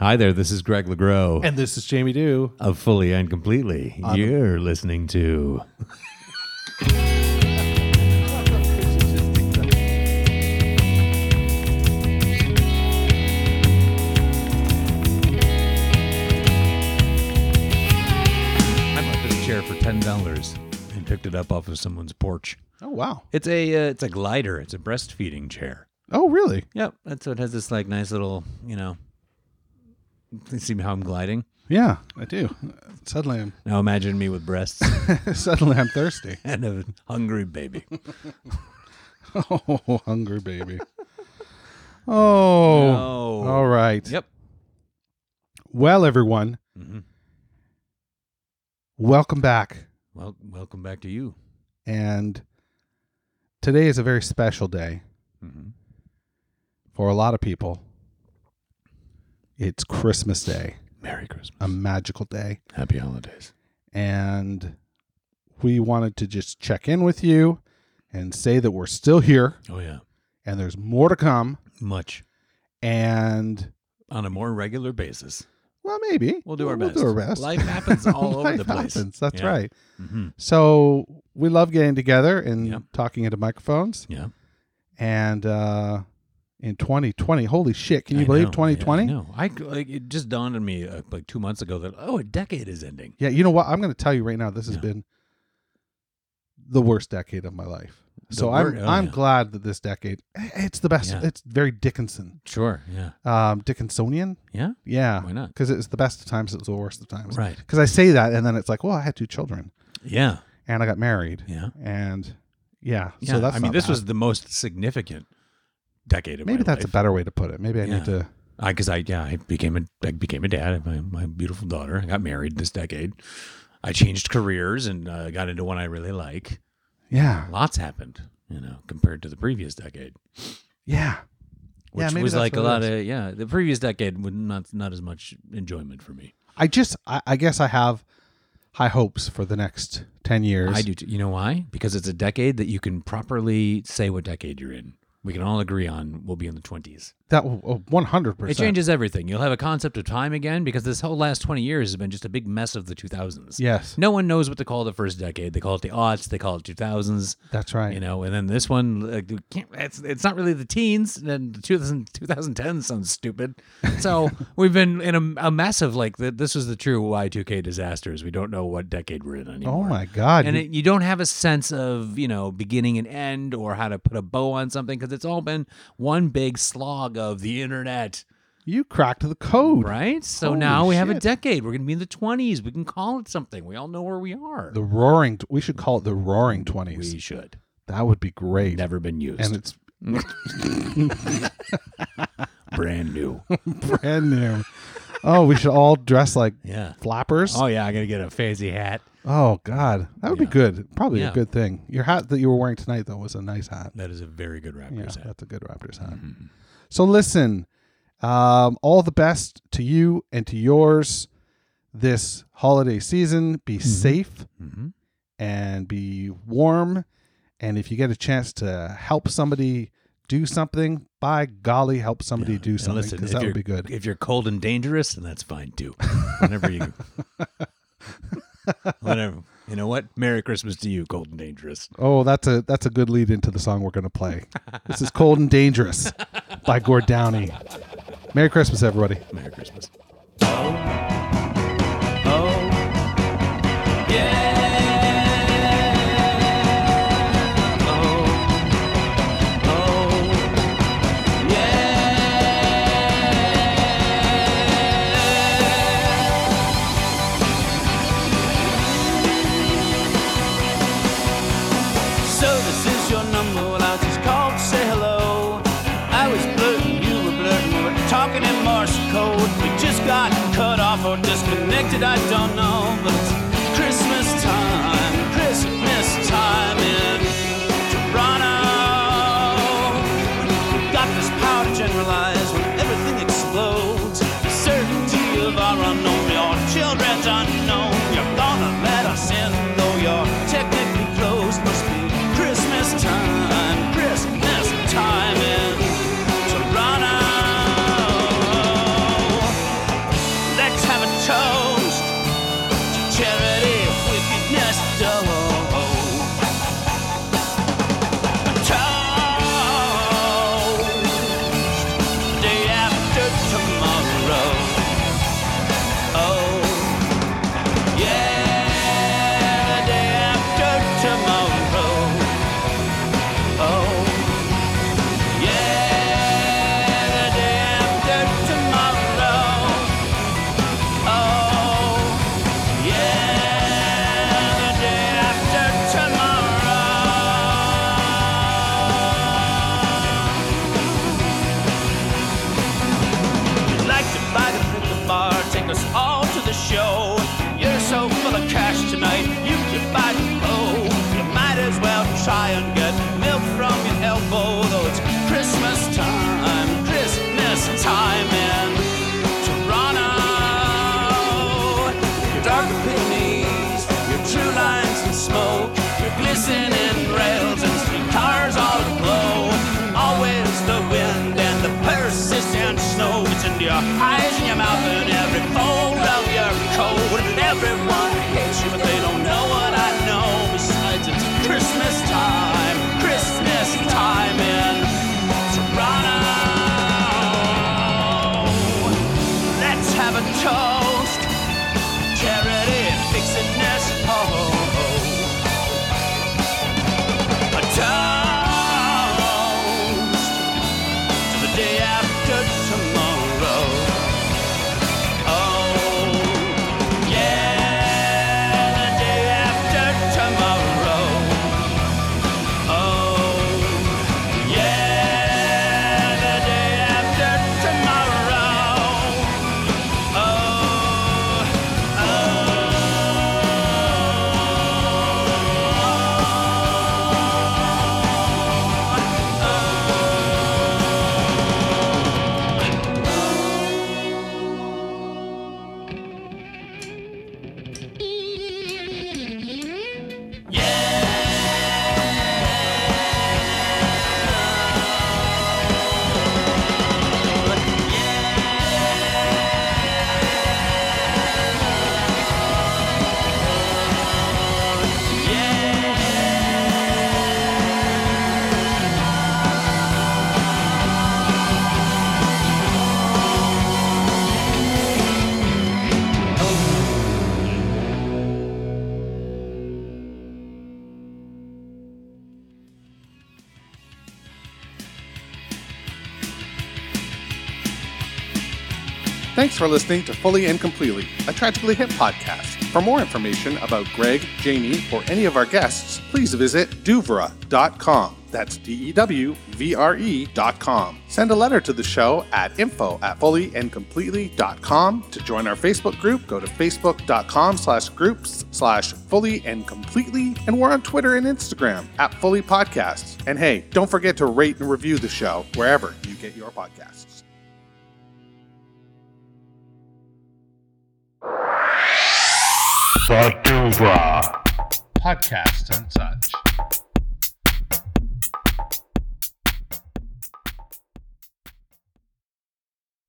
Hi there, this is Greg LeGros And this is Jamie Doo. of Fully and Completely. You're listening to. I bought this chair for ten dollars and picked it up off of someone's porch. Oh wow. It's a uh, it's a glider. It's a breastfeeding chair. Oh really? Yep, that's so it has this like nice little you know. See how I'm gliding? Yeah, I do. Suddenly I'm Now imagine me with breasts suddenly I'm thirsty. and a hungry baby. Oh, hungry baby. Oh. No. All right. Yep. Well, everyone, hmm welcome back. Well, welcome back to you. And today is a very special day hmm for a lot of people. It's Christmas Day, Merry Christmas. a magical day. Happy holidays. And we wanted to just check in with you and say that we're still here Oh yeah, and there's more to come. much And on a more regular basis. well, maybe We'll do our we'll best. do our best. Life happens all over Life the place. happens, That's Yeah. right. hmm So we love getting together and Yep. talking into microphones. Yeah. And uh, in 2020, holy shit! Can you I believe know. 2020? No, I like it just dawned on me uh, like two months ago that oh, a decade is ending. Yeah, you know what? I'm going to tell you right now. This has Yeah. been the worst decade of my life. The So I'm oh, I'm yeah. glad that this decade it's the best. Yeah. It's very Dickinson, Sure. Yeah. um, Dickinsonian. Yeah. Yeah, Why not? because it's the best of times. It was the worst of times. Right. Because I say that, and then it's like, well, I had two children, Yeah. and I got married, Yeah. and yeah. Yeah. So that's I mean, this bad. was the most significant decade of maybe that's a better way to put it. Maybe I Yeah. need to. I because I yeah I became a I became a dad. My my beautiful daughter. I got married this decade. I changed careers and uh, got into one I really like. Yeah, Lots happened, you know, compared to the previous decade, yeah. which Yeah, was like a lot of yeah. The previous decade would not not as much enjoyment for me. I just, I, I guess, I have high hopes for the next ten years. I do. Too. You know why? Because it's a decade that you can properly say what decade you're in. We can all agree on we'll be in the twenties. That oh, oh, one hundred percent. It changes everything. You'll have a concept of time again because this whole last twenty years has been just a big mess of the two thousands. Yes, No one knows what to call the first decade. They call it the aughts. They call it two thousands. that's right. You know, and then this one, like, can't, it's it's not really the teens. And the 2000, 2010 sounds stupid. So we've been in a, a mess of like the, this was the true Y two K disasters. We don't know what decade we're in anymore. oh my god! And you- it, you don't have a sense of you know beginning and end or how to put a bow on something because it's all been one big slog of the internet, you cracked the code. right? So Holy now we have a shit. decade. We're gonna be in the twenties. We can call it something. We all know where we are. The roaring. We should call it the roaring twenties. we should. That would be great. Never been used. And it's brand new. brand new. Oh, we should all dress like Yeah. flappers. Oh yeah, I gotta get a fancy hat. Oh God, that would be Yeah. good. Probably Yeah. a good thing. Your hat that you were wearing tonight though was a nice hat. That is a very good Yeah, Raptors hat. that's a good Raptors hat. Mhm. So listen, um, all the best to you and to yours this holiday season. Be safe Mhm. and be warm. And if you get a chance to help somebody do something, by golly, help somebody Yeah. do something listen, because that would be good. If you're cold and dangerous, then that's fine too. Whenever you, whatever. You know what? Merry Christmas to you, cold and dangerous. Oh, that's a that's a good lead into the song we're gonna play. this is "Cold and Dangerous" by Gord Downie. Merry Christmas, everybody. Merry Christmas. Got cut off or disconnected, I don't know. But Thanks for listening to Fully and Completely, a Tragically Hip podcast. For more information about Greg, Jamie, or any of our guests, please visit dewvre.com. That's D E W V R E.com. Send a letter to the show at info at fullyandcompletely.com. To join our Facebook group, go to facebook.com slash groups slash fully and completely. And we're on Twitter and Instagram at fully podcasts. And hey, don't forget to rate and review the show wherever you get your podcasts. Badova. Podcast and such.